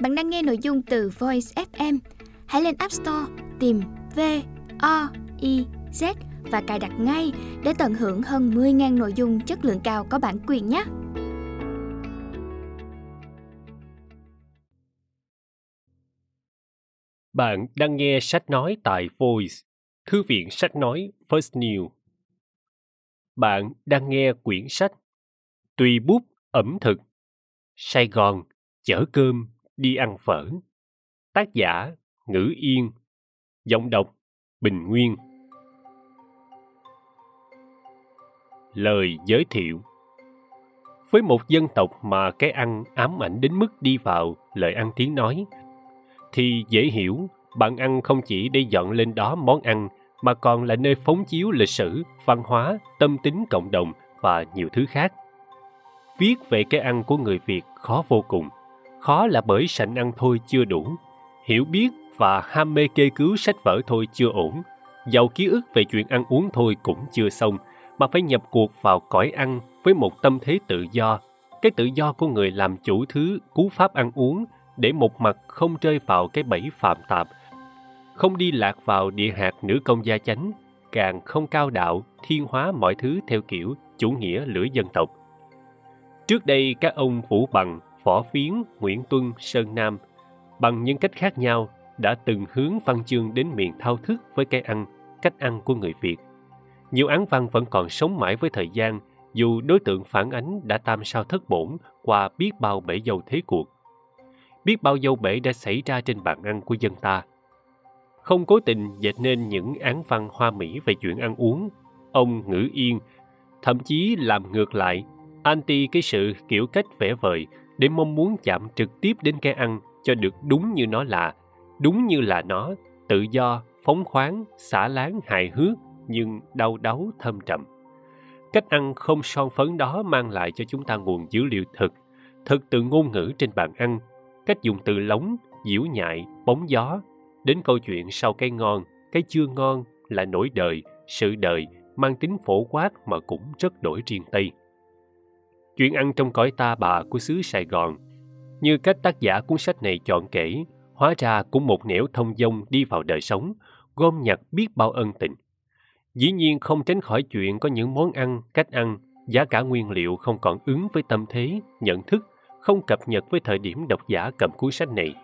Bạn đang nghe nội dung từ Voice FM. Hãy lên App Store tìm V O I Z và cài đặt ngay để tận hưởng hơn 10.000 nội dung chất lượng cao có bản quyền nhé. Bạn đang nghe sách nói tại Voice, Thư viện sách nói First New. Bạn đang nghe quyển sách Tùy bút ẩm thực Sài Gòn chở cơm đi ăn phở. Tác giả ngữ yên. Giọng đọc bình nguyên. Lời giới thiệu với một dân tộc mà cái ăn ám ảnh đến mức đi vào lời ăn tiếng nói, thì dễ hiểu bạn ăn không chỉ để dọn lên đó món ăn, mà còn là nơi phóng chiếu lịch sử, văn hóa, tâm tính cộng đồng và nhiều thứ khác. Viết về cái ăn của người việt khó vô cùng khó là bởi sành ăn thôi chưa đủ. Hiểu biết và ham mê kê cứu sách vở thôi chưa ổn. Giàu ký ức về chuyện ăn uống thôi cũng chưa xong, mà phải nhập cuộc vào cõi ăn với một tâm thế tự do. Cái tự do của người làm chủ thứ, cú pháp ăn uống, để một mặt không rơi vào cái bẫy phạm tạp. Không đi lạc vào địa hạt nữ công gia chánh, càng không cao đạo, thiên hóa mọi thứ theo kiểu chủ nghĩa lưỡi dân tộc. Trước đây các ông vũ bằng phỏ Phiến, Nguyễn Tuân, Sơn Nam bằng những cách khác nhau đã từng hướng văn chương đến miền thao thức với cái ăn, cách ăn của người Việt. Nhiều án văn vẫn còn sống mãi với thời gian dù đối tượng phản ánh đã tam sao thất bổn qua biết bao bể dâu thế cuộc. Biết bao dâu bể đã xảy ra trên bàn ăn của dân ta. Không cố tình dệt nên những án văn hoa mỹ về chuyện ăn uống, ông ngữ yên, thậm chí làm ngược lại, anti cái sự kiểu cách vẽ vời để mong muốn chạm trực tiếp đến cái ăn cho được đúng như nó là, đúng như là nó, tự do, phóng khoáng, xả láng, hài hước, nhưng đau đáu thâm trầm. Cách ăn không son phấn đó mang lại cho chúng ta nguồn dữ liệu thực, thực từ ngôn ngữ trên bàn ăn, cách dùng từ lóng, diễu nhại, bóng gió, đến câu chuyện sau cái ngon, cái chưa ngon là nỗi đời, sự đời, mang tính phổ quát mà cũng rất đổi riêng Tây chuyện ăn trong cõi ta bà của xứ Sài Gòn. Như cách tác giả cuốn sách này chọn kể, hóa ra cũng một nẻo thông dông đi vào đời sống, gom nhặt biết bao ân tình. Dĩ nhiên không tránh khỏi chuyện có những món ăn, cách ăn, giá cả nguyên liệu không còn ứng với tâm thế, nhận thức, không cập nhật với thời điểm độc giả cầm cuốn sách này.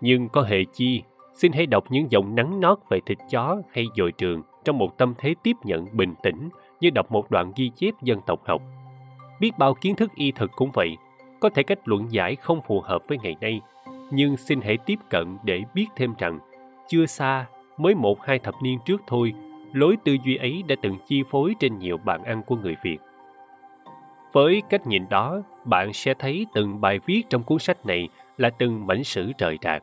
Nhưng có hệ chi, xin hãy đọc những dòng nắng nót về thịt chó hay dồi trường trong một tâm thế tiếp nhận bình tĩnh như đọc một đoạn ghi chép dân tộc học biết bao kiến thức y thực cũng vậy, có thể cách luận giải không phù hợp với ngày nay, nhưng xin hãy tiếp cận để biết thêm rằng, chưa xa, mới một hai thập niên trước thôi, lối tư duy ấy đã từng chi phối trên nhiều bàn ăn của người việt. Với cách nhìn đó, bạn sẽ thấy từng bài viết trong cuốn sách này là từng mảnh sử trời rạc.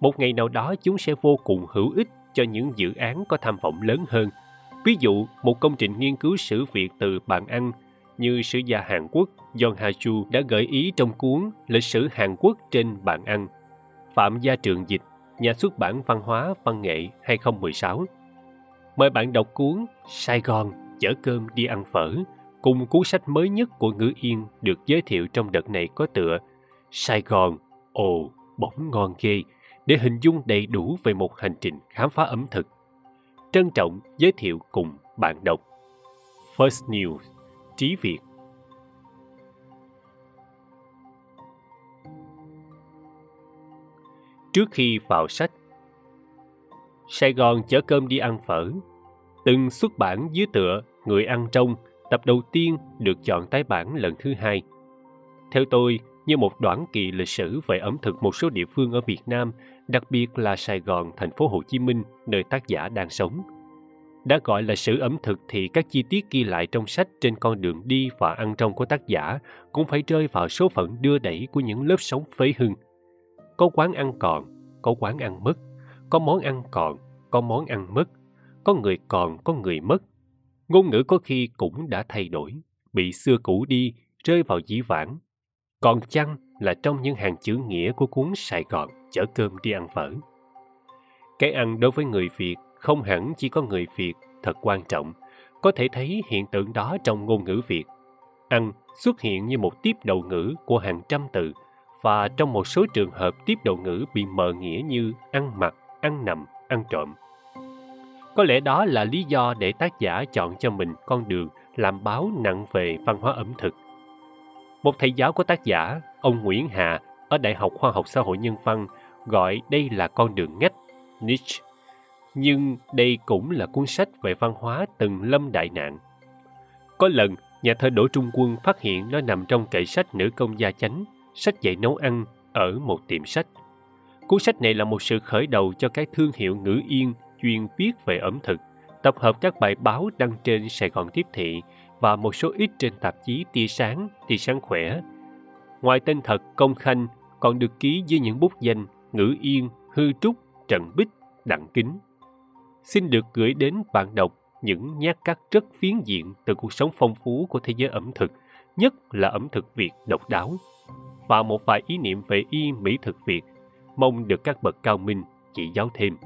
Một ngày nào đó chúng sẽ vô cùng hữu ích cho những dự án có tham vọng lớn hơn. Ví dụ, một công trình nghiên cứu sử việt từ bàn ăn như sử gia Hàn Quốc John Ha-chu đã gợi ý trong cuốn Lịch sử Hàn Quốc trên bàn ăn. Phạm Gia Trường Dịch, nhà xuất bản văn hóa văn nghệ 2016. Mời bạn đọc cuốn Sài Gòn chở cơm đi ăn phở cùng cuốn sách mới nhất của Ngữ Yên được giới thiệu trong đợt này có tựa Sài Gòn, ồ, bỗng ngon ghê để hình dung đầy đủ về một hành trình khám phá ẩm thực. Trân trọng giới thiệu cùng bạn đọc. First News trí Việt Trước khi vào sách Sài Gòn chở cơm đi ăn phở. Từng xuất bản dưới tựa Người ăn trong Tập đầu tiên được chọn tái bản lần thứ hai. Theo tôi, như một đoạn kỳ lịch sử về ẩm thực một số địa phương ở Việt Nam, đặc biệt là Sài Gòn, thành phố Hồ Chí Minh, nơi tác giả đang sống – đã gọi là sử ẩm thực thì các chi tiết ghi lại trong sách trên con đường đi và ăn trong của tác giả cũng phải rơi vào số phận đưa đẩy của những lớp sống phế hưng. Có quán ăn còn, có quán ăn mất, có món ăn còn, có món ăn mất, có người còn, có người mất. Ngôn ngữ có khi cũng đã thay đổi, bị xưa cũ đi, rơi vào dĩ vãng. Còn chăng là trong những hàng chữ nghĩa của cuốn Sài Gòn chở cơm đi ăn phở. Cái ăn đối với người Việt không hẳn chỉ có người Việt thật quan trọng, có thể thấy hiện tượng đó trong ngôn ngữ Việt. Ăn xuất hiện như một tiếp đầu ngữ của hàng trăm từ, và trong một số trường hợp tiếp đầu ngữ bị mờ nghĩa như ăn mặc, ăn nằm, ăn trộm. Có lẽ đó là lý do để tác giả chọn cho mình con đường làm báo nặng về văn hóa ẩm thực. Một thầy giáo của tác giả, ông Nguyễn Hà, ở Đại học Khoa học Xã hội Nhân văn, gọi đây là con đường ngách, niche. Nhưng đây cũng là cuốn sách về văn hóa từng lâm đại nạn. Có lần, nhà thơ Đỗ Trung Quân phát hiện nó nằm trong kệ sách nữ công gia chánh, sách dạy nấu ăn ở một tiệm sách. Cuốn sách này là một sự khởi đầu cho cái thương hiệu ngữ yên chuyên viết về ẩm thực, tập hợp các bài báo đăng trên Sài Gòn Tiếp Thị và một số ít trên tạp chí Tia Sáng, Tia Sáng Khỏe. Ngoài tên thật Công Khanh còn được ký với những bút danh Ngữ Yên, Hư Trúc, Trần Bích, Đặng Kính. Xin được gửi đến bạn đọc những nhát cắt rất phiến diện từ cuộc sống phong phú của thế giới ẩm thực, nhất là ẩm thực Việt độc đáo. Và một vài ý niệm về y mỹ thực Việt, mong được các bậc cao minh chỉ giáo thêm.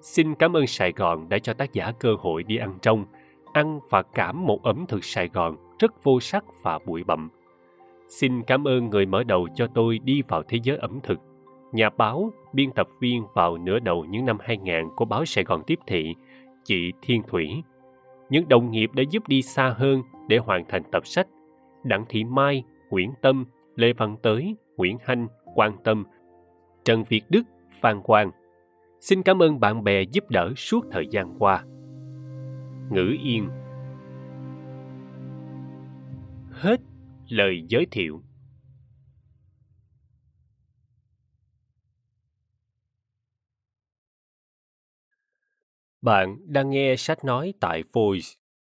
Xin cảm ơn Sài Gòn đã cho tác giả cơ hội đi ăn trong, ăn và cảm một ẩm thực Sài Gòn rất vô sắc và bụi bặm. Xin cảm ơn người mở đầu cho tôi đi vào thế giới ẩm thực. Nhà báo, biên tập viên vào nửa đầu những năm 2000 của báo Sài Gòn Tiếp Thị, chị Thiên Thủy. Những đồng nghiệp đã giúp đi xa hơn để hoàn thành tập sách. Đặng Thị Mai, Nguyễn Tâm, Lê Văn Tới, Nguyễn Hanh, Quan Tâm, Trần Việt Đức, Phan Quang – Xin cảm ơn bạn bè giúp đỡ suốt thời gian qua. Ngữ yên Hết lời giới thiệu Bạn đang nghe sách nói tại Voice,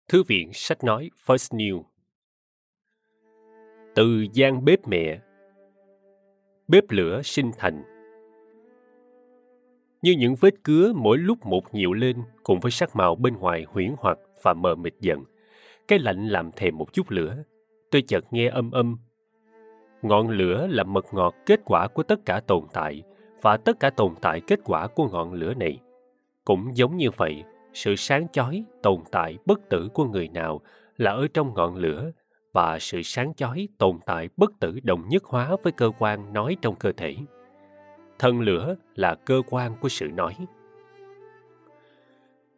Thư viện sách nói First New. Từ gian bếp mẹ Bếp lửa sinh thành như những vết cứa mỗi lúc một nhiều lên cùng với sắc màu bên ngoài huyễn hoặc và mờ mịt dần. Cái lạnh làm thèm một chút lửa. Tôi chợt nghe âm âm. Ngọn lửa là mật ngọt kết quả của tất cả tồn tại và tất cả tồn tại kết quả của ngọn lửa này. Cũng giống như vậy, sự sáng chói, tồn tại, bất tử của người nào là ở trong ngọn lửa và sự sáng chói, tồn tại, bất tử đồng nhất hóa với cơ quan nói trong cơ thể thân lửa là cơ quan của sự nói.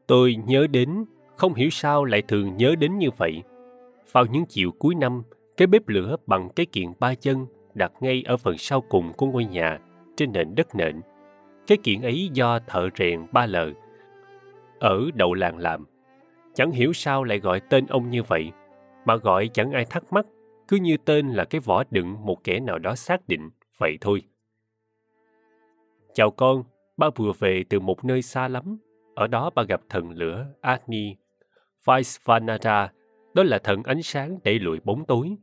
Tôi nhớ đến, không hiểu sao lại thường nhớ đến như vậy. Vào những chiều cuối năm, cái bếp lửa bằng cái kiện ba chân đặt ngay ở phần sau cùng của ngôi nhà, trên nền đất nện. Cái kiện ấy do thợ rèn ba lờ ở đầu làng làm. Chẳng hiểu sao lại gọi tên ông như vậy, mà gọi chẳng ai thắc mắc, cứ như tên là cái vỏ đựng một kẻ nào đó xác định, vậy thôi. Chào con, ba vừa về từ một nơi xa lắm. Ở đó ba gặp thần lửa Agni, Vaisvanara, đó là thần ánh sáng đẩy lùi bóng tối.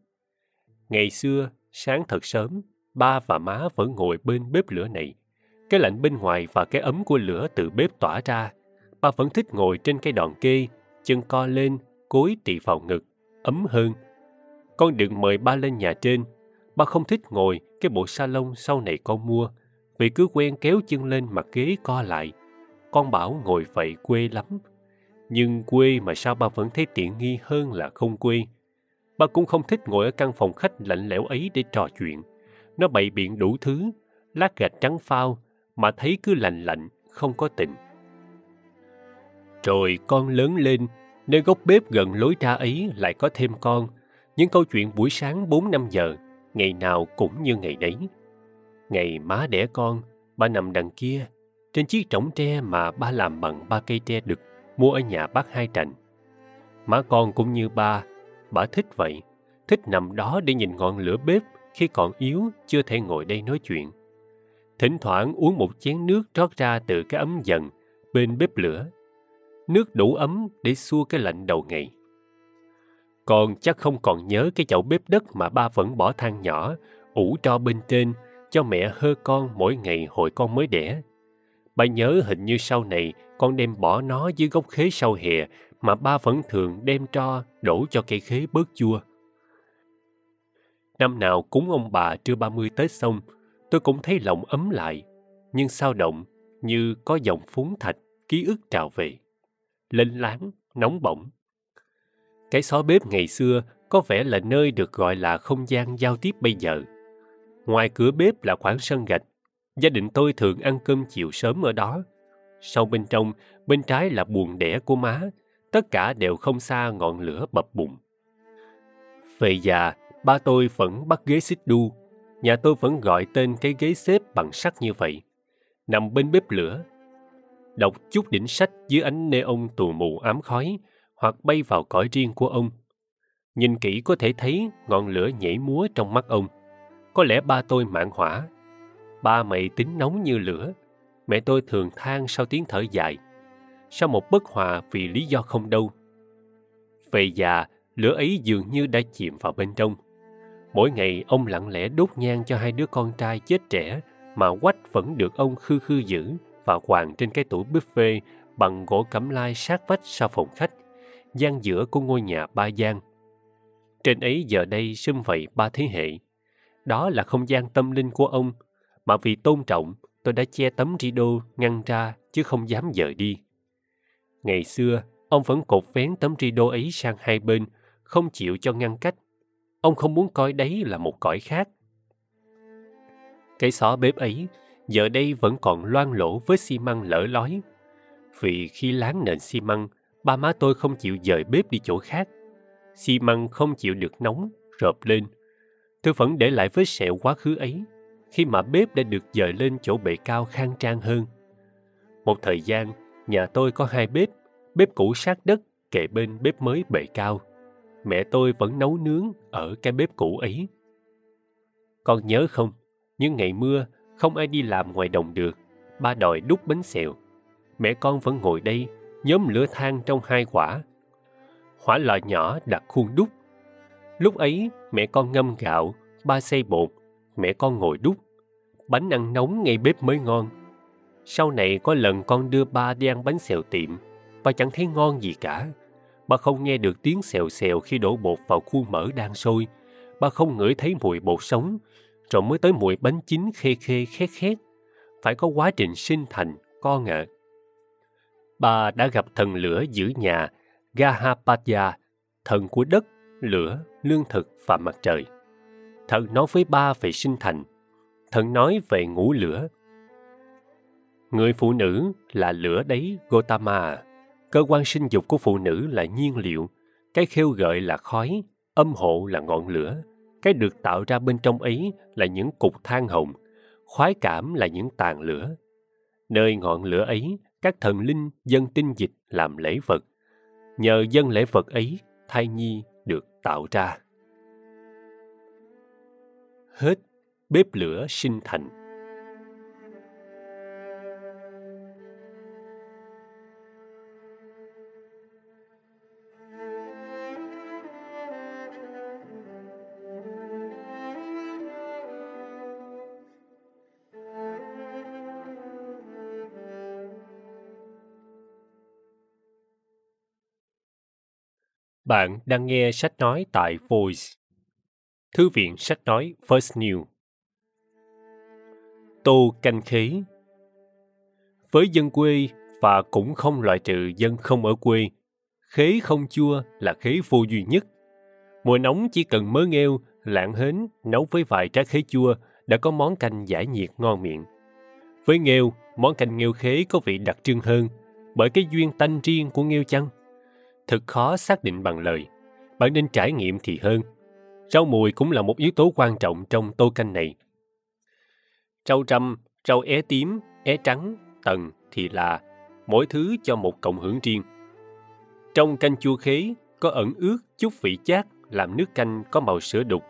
Ngày xưa, sáng thật sớm, ba và má vẫn ngồi bên bếp lửa này. Cái lạnh bên ngoài và cái ấm của lửa từ bếp tỏa ra. Ba vẫn thích ngồi trên cây đòn kê, chân co lên, cối tị vào ngực, ấm hơn. Con đừng mời ba lên nhà trên. Ba không thích ngồi cái bộ salon sau này con mua, vì cứ quen kéo chân lên mặt ghế co lại. Con bảo ngồi vậy quê lắm. Nhưng quê mà sao ba vẫn thấy tiện nghi hơn là không quê. Ba cũng không thích ngồi ở căn phòng khách lạnh lẽo ấy để trò chuyện. Nó bày biện đủ thứ, lát gạch trắng phao, mà thấy cứ lạnh lạnh, không có tình. Rồi con lớn lên, nơi góc bếp gần lối ra ấy lại có thêm con. Những câu chuyện buổi sáng 4-5 giờ, ngày nào cũng như ngày đấy. Ngày má đẻ con, ba nằm đằng kia, trên chiếc trống tre mà ba làm bằng ba cây tre đực mua ở nhà bác Hai Trành. Má con cũng như ba, bà thích vậy, thích nằm đó để nhìn ngọn lửa bếp khi còn yếu chưa thể ngồi đây nói chuyện. Thỉnh thoảng uống một chén nước trót ra từ cái ấm dần bên bếp lửa. Nước đủ ấm để xua cái lạnh đầu ngày. Con chắc không còn nhớ cái chậu bếp đất mà ba vẫn bỏ than nhỏ, ủ tro bên trên cho mẹ hơ con mỗi ngày hồi con mới đẻ. Ba nhớ hình như sau này con đem bỏ nó dưới gốc khế sau hè mà ba vẫn thường đem cho đổ cho cây khế bớt chua. Năm nào cúng ông bà trưa 30 Tết xong, tôi cũng thấy lòng ấm lại, nhưng sao động như có dòng phúng thạch, ký ức trào về. Lên láng, nóng bỏng. Cái xó bếp ngày xưa có vẻ là nơi được gọi là không gian giao tiếp bây giờ – Ngoài cửa bếp là khoảng sân gạch. Gia đình tôi thường ăn cơm chiều sớm ở đó. Sau bên trong, bên trái là buồng đẻ của má. Tất cả đều không xa ngọn lửa bập bùng. Về già, ba tôi vẫn bắt ghế xích đu. Nhà tôi vẫn gọi tên cái ghế xếp bằng sắt như vậy. Nằm bên bếp lửa. Đọc chút đỉnh sách dưới ánh neon tù mù ám khói hoặc bay vào cõi riêng của ông. Nhìn kỹ có thể thấy ngọn lửa nhảy múa trong mắt ông. Có lẽ ba tôi mạng hỏa. Ba mày tính nóng như lửa. Mẹ tôi thường than sau tiếng thở dài. Sau một bất hòa vì lý do không đâu. Về già, lửa ấy dường như đã chìm vào bên trong. Mỗi ngày ông lặng lẽ đốt nhang cho hai đứa con trai chết trẻ mà quách vẫn được ông khư khư giữ và hoàng trên cái tủ buffet bằng gỗ cẩm lai sát vách sau phòng khách, gian giữa của ngôi nhà ba gian. Trên ấy giờ đây xâm vầy ba thế hệ. Đó là không gian tâm linh của ông, mà vì tôn trọng tôi đã che tấm rido ngăn ra chứ không dám dời đi. Ngày xưa, ông vẫn cột vén tấm rido ấy sang hai bên, không chịu cho ngăn cách. Ông không muốn coi đấy là một cõi khác. Cái xó bếp ấy, giờ đây vẫn còn loang lỗ với xi măng lở lói. Vì khi láng nền xi măng, ba má tôi không chịu dời bếp đi chỗ khác. Xi măng không chịu được nóng, rợp lên. Tôi vẫn để lại vết sẹo quá khứ ấy, khi mà bếp đã được dời lên chỗ bệ cao khang trang hơn. Một thời gian, nhà tôi có hai bếp, bếp cũ sát đất kề bên bếp mới bệ cao. Mẹ tôi vẫn nấu nướng ở cái bếp cũ ấy. Con nhớ không, những ngày mưa, không ai đi làm ngoài đồng được. Ba đòi đút bánh xèo. Mẹ con vẫn ngồi đây, nhóm lửa than trong hai quả. Hỏa lò nhỏ đặt khuôn đúc. Lúc ấy, mẹ con ngâm gạo, ba xay bột, mẹ con ngồi đúc. Bánh ăn nóng ngay bếp mới ngon. Sau này có lần con đưa ba đi ăn bánh xèo tiệm, ba chẳng thấy ngon gì cả bà không nghe được tiếng xèo xèo khi đổ bột vào khuôn mỡ đang sôi. bà không ngửi thấy mùi bột sống, rồi mới tới mùi bánh chín khê khê khét khét. Phải có quá trình sinh thành, con ạ. Bà đã gặp thần lửa giữ nhà Gahapatya, thần của đất, lửa, lương thực và mặt trời. Thần nói với ba về sinh thành. Thần nói về ngũ lửa. Người phụ nữ là lửa đấy Gotama. Cơ quan sinh dục của phụ nữ là nhiên liệu. Cái khêu gợi là khói, âm hộ là ngọn lửa. Cái được tạo ra bên trong ấy là những cục than hồng. Khoái cảm là những tàn lửa. Nơi ngọn lửa ấy, các thần linh dân tinh dịch làm lễ vật Nhờ dân lễ vật ấy, thai nhi được tạo ra. Hết bếp lửa sinh thành. Bạn đang nghe sách nói tại Voice, Thư viện sách nói First New. Tô canh khế Với dân quê và cũng không loại trừ dân không ở quê, khế không chua là khế vô duy nhất. Mùa nóng chỉ cần mớ nghêu, lạng hến nấu với vài trái khế chua đã có món canh giải nhiệt ngon miệng. Với nghêu, món canh nghêu khế có vị đặc trưng hơn bởi cái duyên tanh riêng của nghêu chăng thật khó xác định bằng lời. Bạn nên trải nghiệm thì hơn. Rau mùi cũng là một yếu tố quan trọng trong tô canh này. Rau trăm, rau é tím, é trắng, tần thì là mỗi thứ cho một cộng hưởng riêng. Trong canh chua khế có ẩn ướt chút vị chát làm nước canh có màu sữa đục.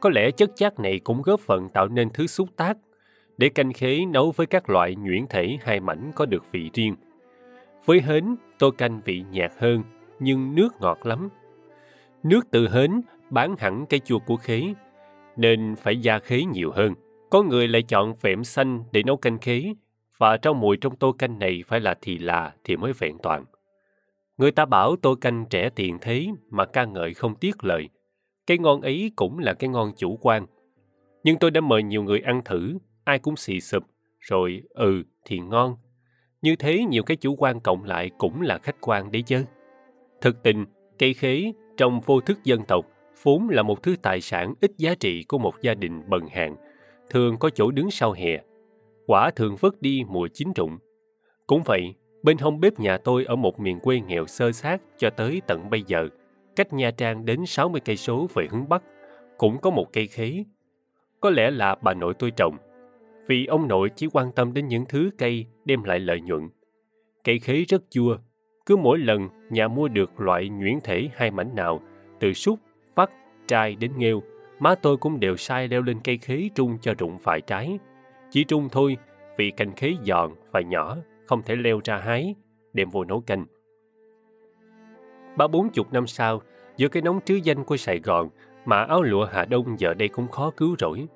Có lẽ chất chát này cũng góp phần tạo nên thứ xúc tác để canh khế nấu với các loại nhuyễn thể hai mảnh có được vị riêng. Với hến, tô canh vị nhạt hơn, nhưng nước ngọt lắm. Nước từ hến bán hẳn cây chua của khế, nên phải gia khế nhiều hơn. Có người lại chọn vẹm xanh để nấu canh khế, và rau mùi trong tô canh này phải là thì là thì mới vẹn toàn. Người ta bảo tô canh trẻ tiền thế mà ca ngợi không tiếc lời. Cái ngon ấy cũng là cái ngon chủ quan. Nhưng tôi đã mời nhiều người ăn thử, ai cũng xì sụp, rồi ừ thì ngon. Như thế nhiều cái chủ quan cộng lại cũng là khách quan đấy chứ. Thực tình, cây khế trong vô thức dân tộc vốn là một thứ tài sản ít giá trị của một gia đình bần hàn, thường có chỗ đứng sau hè. Quả thường vứt đi mùa chín rụng. Cũng vậy, bên hông bếp nhà tôi ở một miền quê nghèo sơ sát cho tới tận bây giờ, cách Nha Trang đến 60 cây số về hướng bắc, cũng có một cây khế. Có lẽ là bà nội tôi trồng, vì ông nội chỉ quan tâm đến những thứ cây đem lại lợi nhuận. Cây khế rất chua, cứ mỗi lần nhà mua được loại nhuyễn thể hai mảnh nào, từ súc, vắt, trai đến nghêu, má tôi cũng đều sai leo lên cây khế trung cho rụng phải trái. Chỉ trung thôi, vì cành khế giòn và nhỏ, không thể leo ra hái, đem vô nấu canh. Ba bốn chục năm sau, giữa cái nóng trứ danh của Sài Gòn, mà áo lụa Hà Đông giờ đây cũng khó cứu rỗi.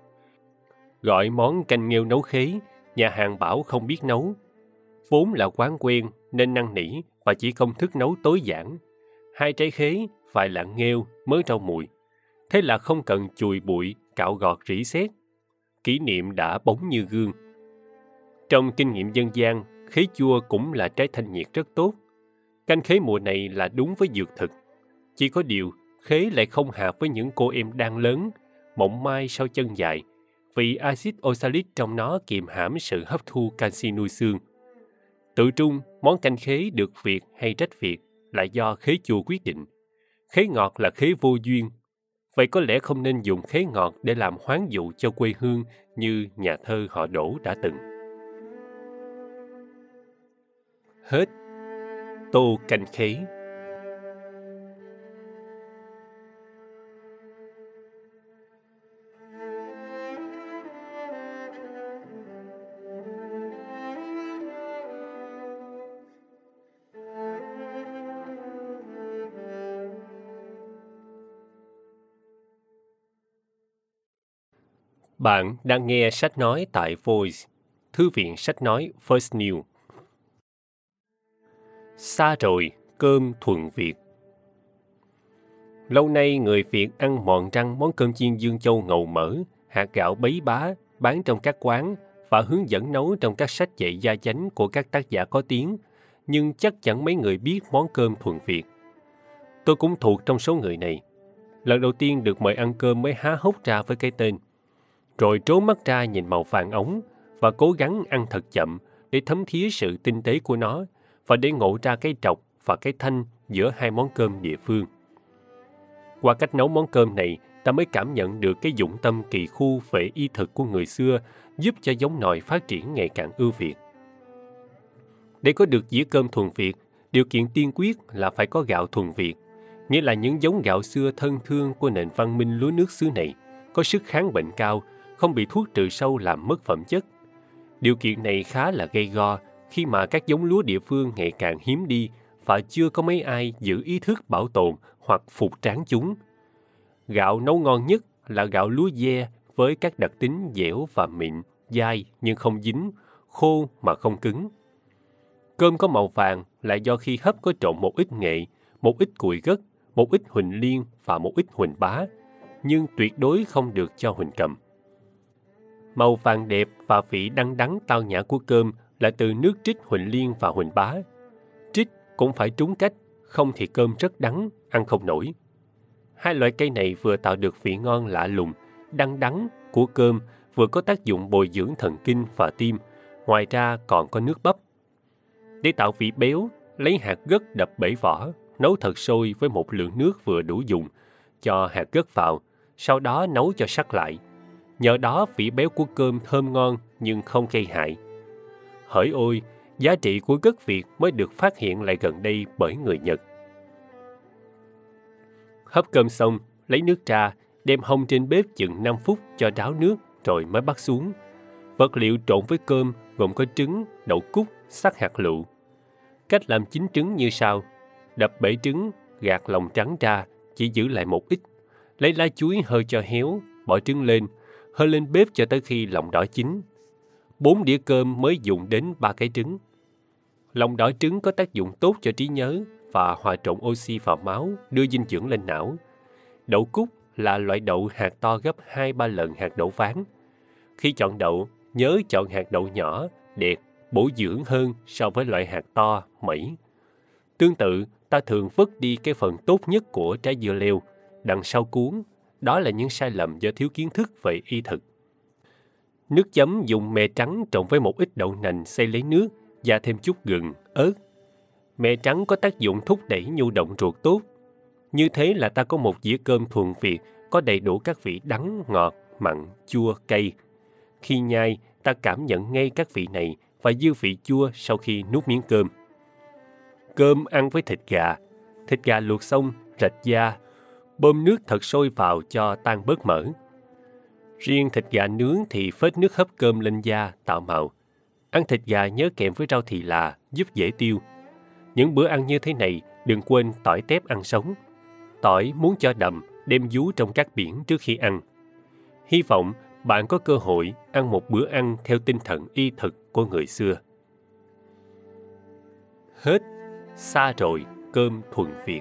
Gọi món canh nghêu nấu khế, nhà hàng bảo không biết nấu. Vốn là quán quen nên năn nỉ và chỉ công thức nấu tối giản. Hai trái khế, vài lạng nghêu, mới rau mùi. Thế là không cần chùi bụi, cạo gọt rỉ sét. Kỷ niệm đã bóng như gương. Trong kinh nghiệm dân gian, khế chua cũng là trái thanh nhiệt rất tốt. Canh khế mùa này là đúng với dược thực. Chỉ có điều, khế lại không hợp với những cô em đang lớn, mộng mai sau chân dài, vì axit oxalic trong nó kiềm hãm sự hấp thu canxi nuôi xương. Tự trung, món canh khế được việc hay trách việc là do khế chua quyết định. Khế ngọt là khế vô duyên. Vậy có lẽ không nên dùng khế ngọt để làm hoán dụ cho quê hương như nhà thơ họ đổ đã từng. Hết Tô canh khế Bạn đang nghe sách nói tại Voice, Thư viện sách nói First New. Xa rồi, cơm thuần Việt Lâu nay người Việt ăn mòn răng món cơm chiên dương châu ngầu mỡ, hạt gạo bấy bá, bán trong các quán và hướng dẫn nấu trong các sách dạy gia chánh của các tác giả có tiếng, nhưng chắc chẳng mấy người biết món cơm thuần Việt. Tôi cũng thuộc trong số người này. Lần đầu tiên được mời ăn cơm mới há hốc ra với cái tên rồi trố mắt ra nhìn màu vàng ống và cố gắng ăn thật chậm để thấm thía sự tinh tế của nó và để ngộ ra cái trọc và cái thanh giữa hai món cơm địa phương. Qua cách nấu món cơm này, ta mới cảm nhận được cái dụng tâm kỳ khu về y thực của người xưa giúp cho giống nòi phát triển ngày càng ưu việt. Để có được dĩa cơm thuần Việt, điều kiện tiên quyết là phải có gạo thuần Việt, nghĩa là những giống gạo xưa thân thương của nền văn minh lúa nước xứ này, có sức kháng bệnh cao, không bị thuốc trừ sâu làm mất phẩm chất. Điều kiện này khá là gây go khi mà các giống lúa địa phương ngày càng hiếm đi và chưa có mấy ai giữ ý thức bảo tồn hoặc phục tráng chúng. Gạo nấu ngon nhất là gạo lúa dê với các đặc tính dẻo và mịn, dai nhưng không dính, khô mà không cứng. Cơm có màu vàng là do khi hấp có trộn một ít nghệ, một ít củi gất, một ít huỳnh liên và một ít huỳnh bá, nhưng tuyệt đối không được cho huỳnh cầm. Màu vàng đẹp và vị đắng đắng tao nhã của cơm là từ nước trích huỳnh liên và huỳnh bá. Trích cũng phải trúng cách, không thì cơm rất đắng, ăn không nổi. Hai loại cây này vừa tạo được vị ngon lạ lùng, đắng đắng của cơm, vừa có tác dụng bồi dưỡng thần kinh và tim, ngoài ra còn có nước bắp. Để tạo vị béo, lấy hạt gấc đập bể vỏ, nấu thật sôi với một lượng nước vừa đủ dùng, cho hạt gấc vào, sau đó nấu cho sắc lại. Nhờ đó vị béo của cơm thơm ngon nhưng không gây hại. Hỡi ôi, giá trị của gất Việt mới được phát hiện lại gần đây bởi người Nhật. Hấp cơm xong, lấy nước ra, đem hông trên bếp chừng 5 phút cho ráo nước rồi mới bắt xuống. Vật liệu trộn với cơm gồm có trứng, đậu cúc, sắc hạt lựu. Cách làm chín trứng như sau. Đập bể trứng, gạt lòng trắng ra, chỉ giữ lại một ít. Lấy lá chuối hơi cho héo, bỏ trứng lên, hơi lên bếp cho tới khi lòng đỏ chín. Bốn đĩa cơm mới dùng đến ba cái trứng. Lòng đỏ trứng có tác dụng tốt cho trí nhớ và hòa trộn oxy vào máu, đưa dinh dưỡng lên não. Đậu cúc là loại đậu hạt to gấp 2-3 lần hạt đậu ván. Khi chọn đậu, nhớ chọn hạt đậu nhỏ, đẹp, bổ dưỡng hơn so với loại hạt to, mẩy. Tương tự, ta thường vứt đi cái phần tốt nhất của trái dưa leo, đằng sau cuốn đó là những sai lầm do thiếu kiến thức về y thực. Nước chấm dùng mè trắng trộn với một ít đậu nành xay lấy nước và thêm chút gừng, ớt. Mè trắng có tác dụng thúc đẩy nhu động ruột tốt. Như thế là ta có một dĩa cơm thuần Việt có đầy đủ các vị đắng, ngọt, mặn, chua, cay. Khi nhai, ta cảm nhận ngay các vị này và dư vị chua sau khi nuốt miếng cơm. Cơm ăn với thịt gà, thịt gà luộc xong, rạch da, bơm nước thật sôi vào cho tan bớt mỡ. Riêng thịt gà nướng thì phết nước hấp cơm lên da tạo màu. Ăn thịt gà nhớ kèm với rau thì là giúp dễ tiêu. Những bữa ăn như thế này đừng quên tỏi tép ăn sống. Tỏi muốn cho đậm, đem vú trong các biển trước khi ăn. Hy vọng bạn có cơ hội ăn một bữa ăn theo tinh thần y thực của người xưa. Hết, xa rồi, cơm thuần Việt.